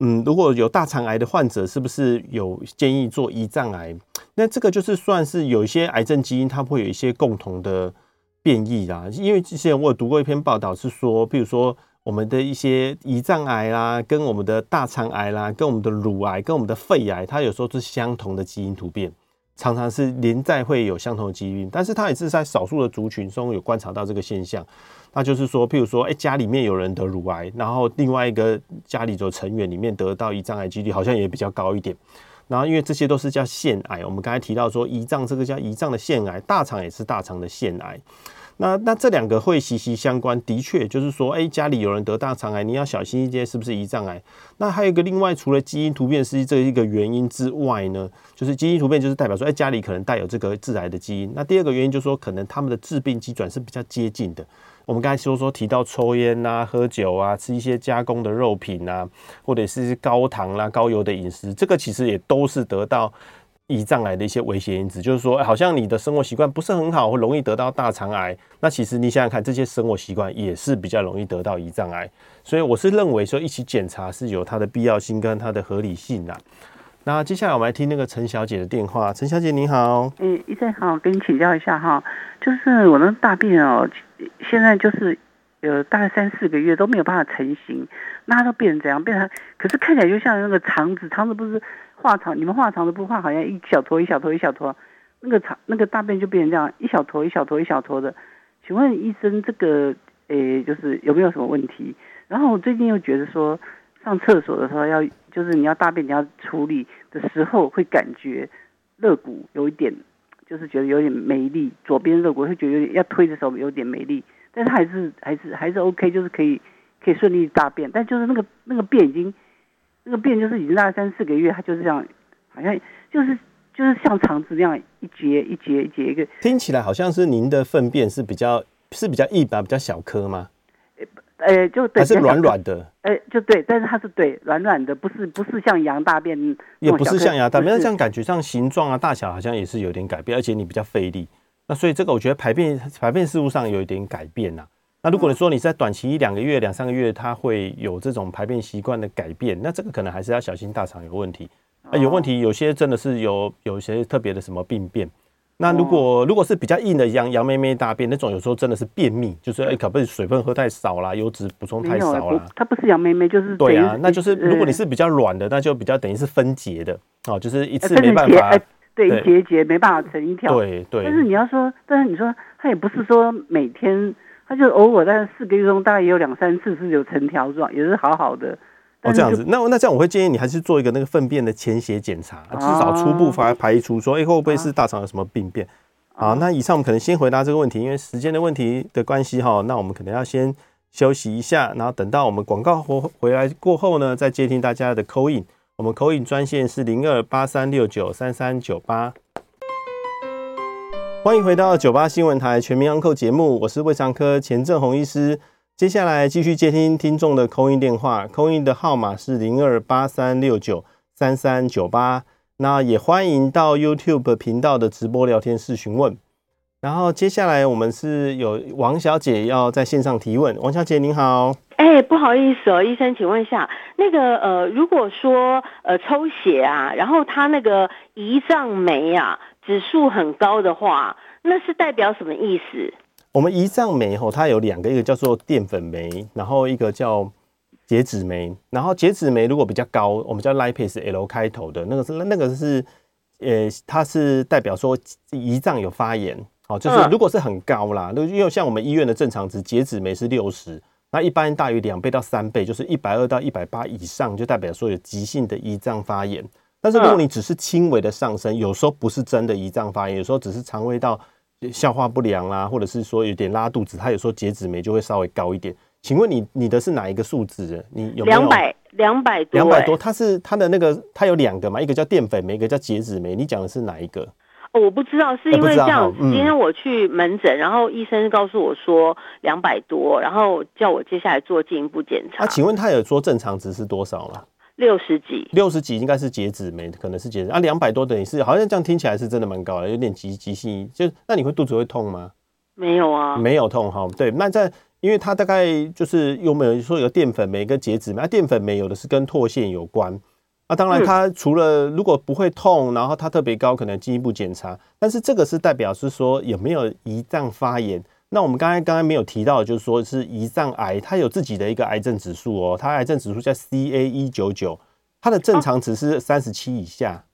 嗯，如果有大肠癌的患者，是不是有建议做胰脏癌？那这个就是算是有一些癌症基因，它会有一些共同的变异啦。因为之前我有读过一篇报道，是说，比如说我们的一些胰脏癌啦，跟我们的大肠癌啦，跟我们的乳癌，跟我们的肺癌，它有时候是相同的基因突变，常常是连带会有相同的基因，但是它也是在少数的族群中有观察到这个现象。那就是说，譬如说，哎，家里面有人得乳癌，然后另外一个家里的成员里面得到胰脏癌几率好像也比较高一点。然后因为这些都是叫腺癌，我们刚才提到说胰脏这个叫胰脏的腺癌，大肠也是大肠的腺癌。那那这两个会息息相关，的确就是说，哎，家里有人得大肠癌，你要小心一些，是不是胰脏癌？那还有一个另外，除了基因突变是这一个原因之外呢，就是基因突变就是代表说，哎，家里可能带有这个致癌的基因。那第二个原因就是说，可能他们的致病机转是比较接近的。我们刚才说说提到抽烟啊、喝酒啊、吃一些加工的肉品啊，或者是高糖啦、高油的饮食，这个其实也都是得到胰脏癌的一些危险因子。就是说，好像你的生活习惯不是很好，会容易得到大肠癌。那其实你想想看，这些生活习惯也是比较容易得到胰脏癌。所以我是认为说，一起检查是有它的必要性跟它的合理性的。那接下来我们来听那个陈小姐的电话。陈小姐你好，哎，医生好，跟你请教一下哈，就是我的大便哦。现在就是有大概三四个月都没有办法成型，那它都变成怎样？变成可是看起来就像那个肠子，肠子不是化肠？你们化肠子不化？好像一小坨一小坨一小坨，那个肠那个大便就变成这样一小坨一小坨一小坨的。请问医生，这个诶就是有没有什么问题？然后我最近又觉得说上厕所的时候要就是你要大便你要处理的时候会感觉肋骨有一点。就是觉得有点没力，左边肋骨会觉得有点要推的时候有点没力，但是还是还是还是 OK，就是可以 可以顺利大便，但就是那个那个便已经那个便就是已经大概三四个月，它就是这样，好像就是就是像肠子那样一节一节一节一个。听起来好像是您的粪便是比较是比较硬吧，比较小颗吗？呃、就对，还是软软的，呃、欸，就对，但是它是对软软的，不是不是像羊大便，也不是像羊大便，那这样感觉上形状啊大小好像也是有点改变，而且你比较费力，那所以这个我觉得排便排便事务上有一点改变呐、啊。那如果你说你在短期一两个月两三个月，它会有这种排便习惯的改变，那这个可能还是要小心大肠有问题啊，有问题，有些真的是有有一些特别的什么病变。那如果如果是比较硬的羊羊妹妹大便那种，有时候真的是便秘，就是哎，可不可以水分喝太少啦，油脂补充太少啦。它不是羊妹妹，就是对啊，那就是如果你是比较软的，那就比较等于是分节的哦，就是一次没办法，对，结节没办法成一条。对对。但是你要说，但是你说它也不是说每天，它就偶尔在四个月中大概也有两三次是有成条状，也是好好的。哦，这样子，那那这样我会建议你还是做一个那个粪便的潜血检查，至少初步排排除说，哎、欸，会不会是大肠有什么病变？啊，那以上我们可能先回答这个问题，因为时间的问题的关系哈，那我们可能要先休息一下，然后等到我们广告回回来过后呢，再接听大家的 call in。我们 call in 专线是零二八三六九三三九八。欢迎回到九八新闻台全民安扣节目，我是胃肠科钱政弘医师。接下来继续接听听众的 call in 电话，call in 的号码是零二八三六九三三九八。那也欢迎到 YouTube 频道的直播聊天室询问。然后接下来我们是有王小姐要在线上提问，王小姐您好。哎、不好意思哦，医生，请问一下，那个呃，如果说呃抽血啊，然后他那个胰脏酶啊指数很高的话，那是代表什么意思？我们胰脏酶吼，它有两个，一个叫做淀粉酶，然后一个叫结脂酶。然后结脂酶如果比较高，我们叫 lipase L 开头的那个是那个是呃，它是代表说胰脏有发炎，好，就是如果是很高啦，那因为像我们医院的正常值结脂酶是六十，那一般大于两倍到三倍，就是一百二到一百八以上，就代表说有急性的胰脏发炎。但是如果你只是轻微的上升，有时候不是真的胰脏发炎，有时候只是肠胃道消化不良啦，或者是说有点拉肚子，它有时候结脂酶就会稍微高一点。请问你你的是哪一个数字？你有没有两百两百多？两百多，它是它的那个，它有两个嘛，一个叫淀粉酶，一个叫结脂酶。你讲的是哪一个？哦，我不知道，是因为这样。今天我去门诊，然后医生告诉我说两百多，然后叫我接下来做进一步检查。那请问他有说正常值是多少吗？六十几，六十几应该是结脂酶，可能是结脂。啊，两百多等于是好像这样听起来是真的蛮高的，有点急急性。就那你会肚子会痛吗？没有啊，没有痛哈。对，那在。因为它大概就是有没有说有淀粉酶跟结脂酶，啊淀粉酶有的是跟唾腺有关，啊当然它除了如果不会痛，然后它特别高，可能进一步检查。但是这个是代表是说有没有胰脏发炎。那我们刚才刚才没有提到，就是说是胰脏癌，它有自己的一个癌症指数哦，它癌症指数叫 CA 一九九，它的正常值是三十七以下。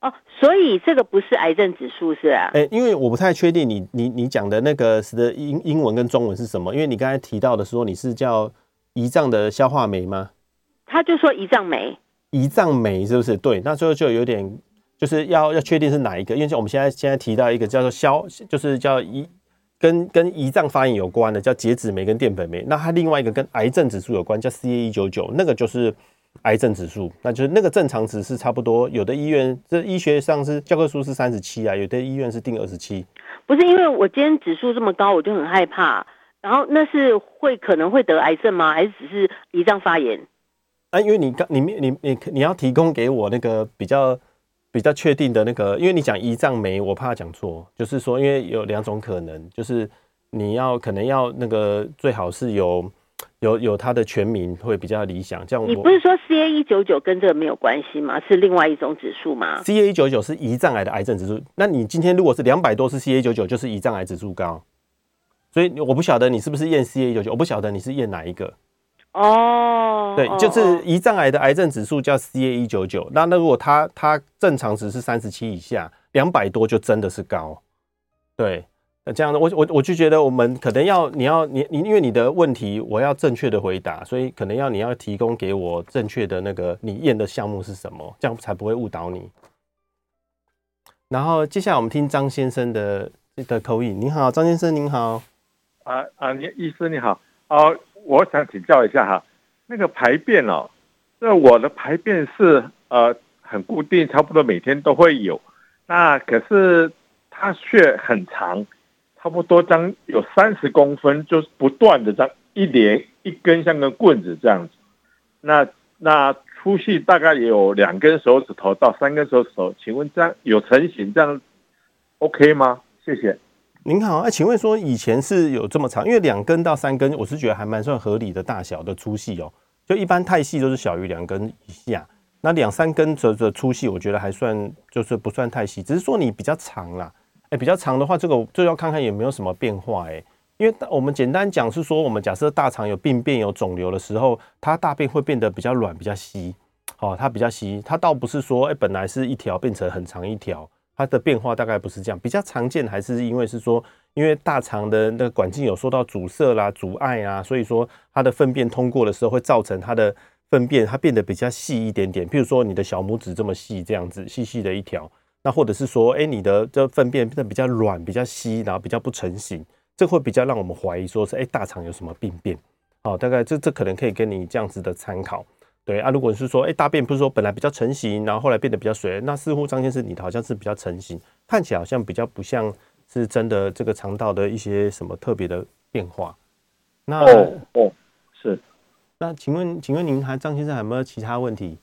哦，所以这个不是癌症指数是啊？哎、欸，因为我不太确定你你你讲的那个是的英英文跟中文是什么？因为你刚才提到的说你是叫胰脏的消化酶吗？他就说胰脏酶，胰脏酶是不是？对，那最后就有点就是要要确定是哪一个，因为像我们现在现在提到一个叫做消，就是叫胰跟跟胰脏发炎有关的叫结脂酶跟淀粉酶，那它另外一个跟癌症指数有关叫 CA 一九九，那个就是。癌症指数，那就是那个正常值是差不多，有的医院这医学上是教科书是三十七啊，有的医院是定二十七。不是因为我今天指数这么高，我就很害怕。然后那是会可能会得癌症吗？还是只是胰脏发炎？啊，因为你刚你你你你要提供给我那个比较比较确定的那个，因为你讲胰脏酶，我怕讲错，就是说因为有两种可能，就是你要可能要那个最好是有。有有它的全名会比较理想，这样。你不是说 CA 一九九跟这个没有关系吗？是另外一种指数吗？CA 一九九是胰脏癌的癌症指数。那你今天如果是两百多是 CA 一九九，就是胰脏癌指数高。所以我不晓得你是不是验 CA 一九九，我不晓得你是验哪一个。哦，对，就是胰脏癌的癌症指数叫 CA 一九九。那那如果它它正常值是三十七以下，两百多就真的是高。对。那这样的，我我我就觉得我们可能要你要你你，因为你的问题我要正确的回答，所以可能要你要提供给我正确的那个你验的项目是什么，这样才不会误导你。然后接下来我们听张先生的的口音。你好，张先生您好。啊啊，你医师你好。哦，我想请教一下哈，那个排便哦，这我的排便是呃很固定，差不多每天都会有，那可是它却很长。差不多将有三十公分，就是不断的这样一连一根像根棍子这样子，那那粗细大概有两根手指头到三根手指头，请问这样有成型这样 OK 吗？谢谢。您好，哎，请问说以前是有这么长？因为两根到三根，我是觉得还蛮算合理的大小的粗细哦。就一般太细都是小于两根以下，那两三根这这粗细，我觉得还算就是不算太细，只是说你比较长啦。哎，比较长的话，这个就要看看有没有什么变化哎。因为我们简单讲是说，我们假设大肠有病变、有肿瘤的时候，它大便会变得比较软、比较稀。哦，它比较稀，它倒不是说哎，本来是一条变成很长一条，它的变化大概不是这样。比较常见还是因为是说，因为大肠的那个管径有受到阻塞啦、阻碍啊，所以说它的粪便通过的时候会造成它的粪便它变得比较细一点点。譬如说你的小拇指这么细，这样子细细的一条。那或者是说，哎、你的这粪便变得比较软、比较稀，然后比较不成型，这会比较让我们怀疑说是，哎、大肠有什么病变？好，大概这这可能可以跟你这样子的参考。对啊，如果是说，哎、欸，大便不是说本来比较成型，然后后来变得比较水，那似乎张先生你的好像是比较成型，看起来好像比较不像是真的这个肠道的一些什么特别的变化。那哦哦是，那请问请问您还张先生还有没有其他问题？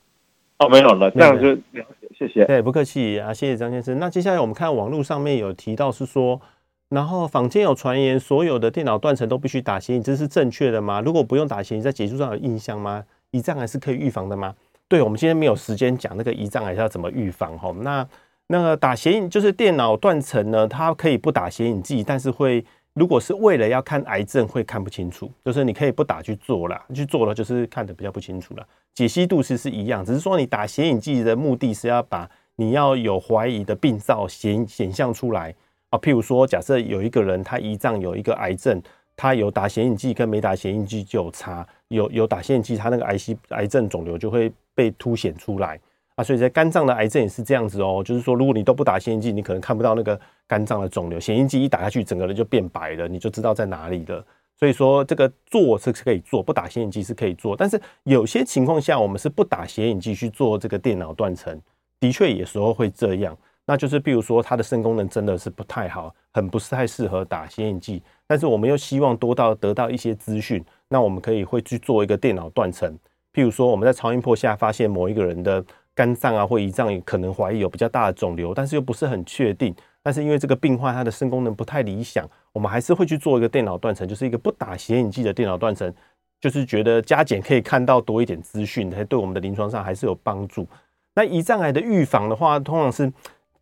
哦，没有了，这样就了解，谢谢。对，不客气啊，谢谢张先生。那接下来我们看网络上面有提到是说，然后坊间有传言，所有的电脑断层都必须打显影，这是正确的吗？如果不用打显影，在结束上有印象吗？胰脏癌是可以预防的吗？对，我们今天没有时间讲那个胰脏癌要怎么预防哈。那那个打显影就是电脑断层呢，它可以不打显影剂，但是会。如果是为了要看癌症，会看不清楚，就是你可以不打去做了，去做了就是看的比较不清楚了。解析度其实是一样，只是说你打显影剂的目的是要把你要有怀疑的病灶显显现出来啊。譬如说，假设有一个人他胰脏有一个癌症，他有打显影剂跟没打显影剂就有差，有有打显影剂，他那个癌细癌症肿瘤就会被凸显出来啊。所以在肝脏的癌症也是这样子哦，就是说如果你都不打显影剂，你可能看不到那个肝脏的肿瘤，显影剂一打下去，整个人就变白了，你就知道在哪里了。所以说这个做是可以做，不打显影剂是可以做，但是有些情况下我们是不打显影剂去做这个电脑断层，的确有时候会这样。那就是比如说它的肾功能真的是不太好，很不是太适合打显影剂，但是我们又希望多到得到一些资讯，那我们可以会去做一个电脑断层。譬如说我们在超音波下发现某一个人的肝脏啊或胰脏可能怀疑有比较大的肿瘤，但是又不是很确定。但是因为这个病患他的肾功能不太理想，我们还是会去做一个电脑断层，就是一个不打显影剂的电脑断层，就是觉得加减可以看到多一点资讯，还对我们的临床上还是有帮助。那胰脏癌的预防的话，通常是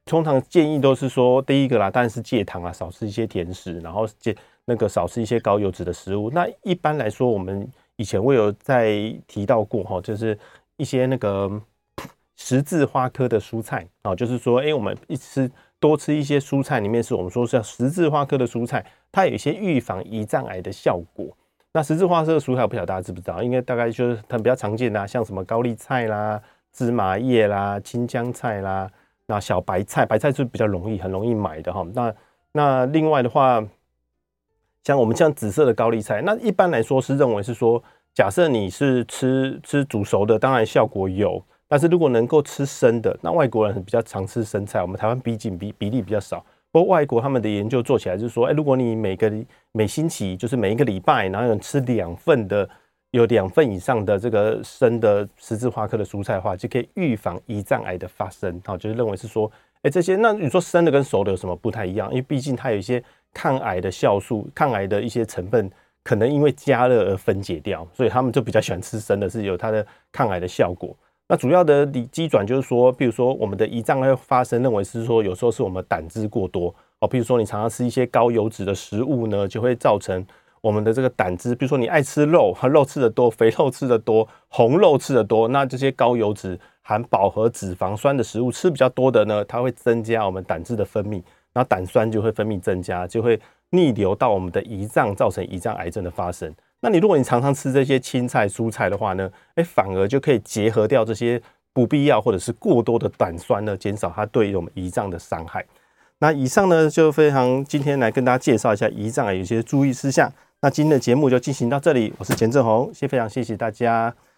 通常建议都是说，第一个啦，当然是戒糖啊，少吃一些甜食，然后戒那个少吃一些高油脂的食物。那一般来说，我们以前我有在提到过哈，就是一些那个十字花科的蔬菜啊，就是说，哎，我们一吃。多吃一些蔬菜，里面是我们说是十字花科的蔬菜，它有一些预防胰脏癌的效果。那十字花科的蔬菜，我不晓得大家知不知道？应该大概就是它比较常见的，像什么高丽菜啦、芝麻叶啦、青江菜啦，那小白菜，白菜是比较容易，很容易买的哈。那那另外的话，像我们像紫色的高丽菜，那一般来说是认为是说，假设你是吃吃煮熟的，当然效果有。但是如果能够吃生的，那外国人比较常吃生菜，我们台湾毕竟比比例比较少。不过外国他们的研究做起来就是说，哎，如果你每个每星期就是每一个礼拜，然后有吃两份的，有两份以上的这个生的十字花科的蔬菜的话，就可以预防胰脏癌的发生。好，就是认为是说，哎，这些那你说生的跟熟的有什么不太一样？因为毕竟它有一些抗癌的酵素、抗癌的一些成分，可能因为加热而分解掉，所以他们就比较喜欢吃生的，是有它的抗癌的效果。那主要的理机转就是说，比如说我们的胰脏会发生，认为是说有时候是我们胆汁过多哦，比如说你常常吃一些高油脂的食物呢，就会造成我们的这个胆汁，比如说你爱吃肉，肉吃的多，肥肉吃的多，红肉吃的多，那这些高油脂含饱和脂肪酸的食物吃比较多的呢，它会增加我们胆汁的分泌，然后胆酸就会分泌增加，就会逆流到我们的胰脏，造成胰脏癌症的发生。那你如果你常常吃这些青菜蔬菜的话呢，哎，反而就可以结合掉这些不必要或者是过多的胆酸呢，减少它对于我们胰脏的伤害。那以上呢，就非常今天来跟大家介绍一下胰脏癌有些注意事项。那今天的节目就进行到这里，我是钱正红，先非常谢谢大家。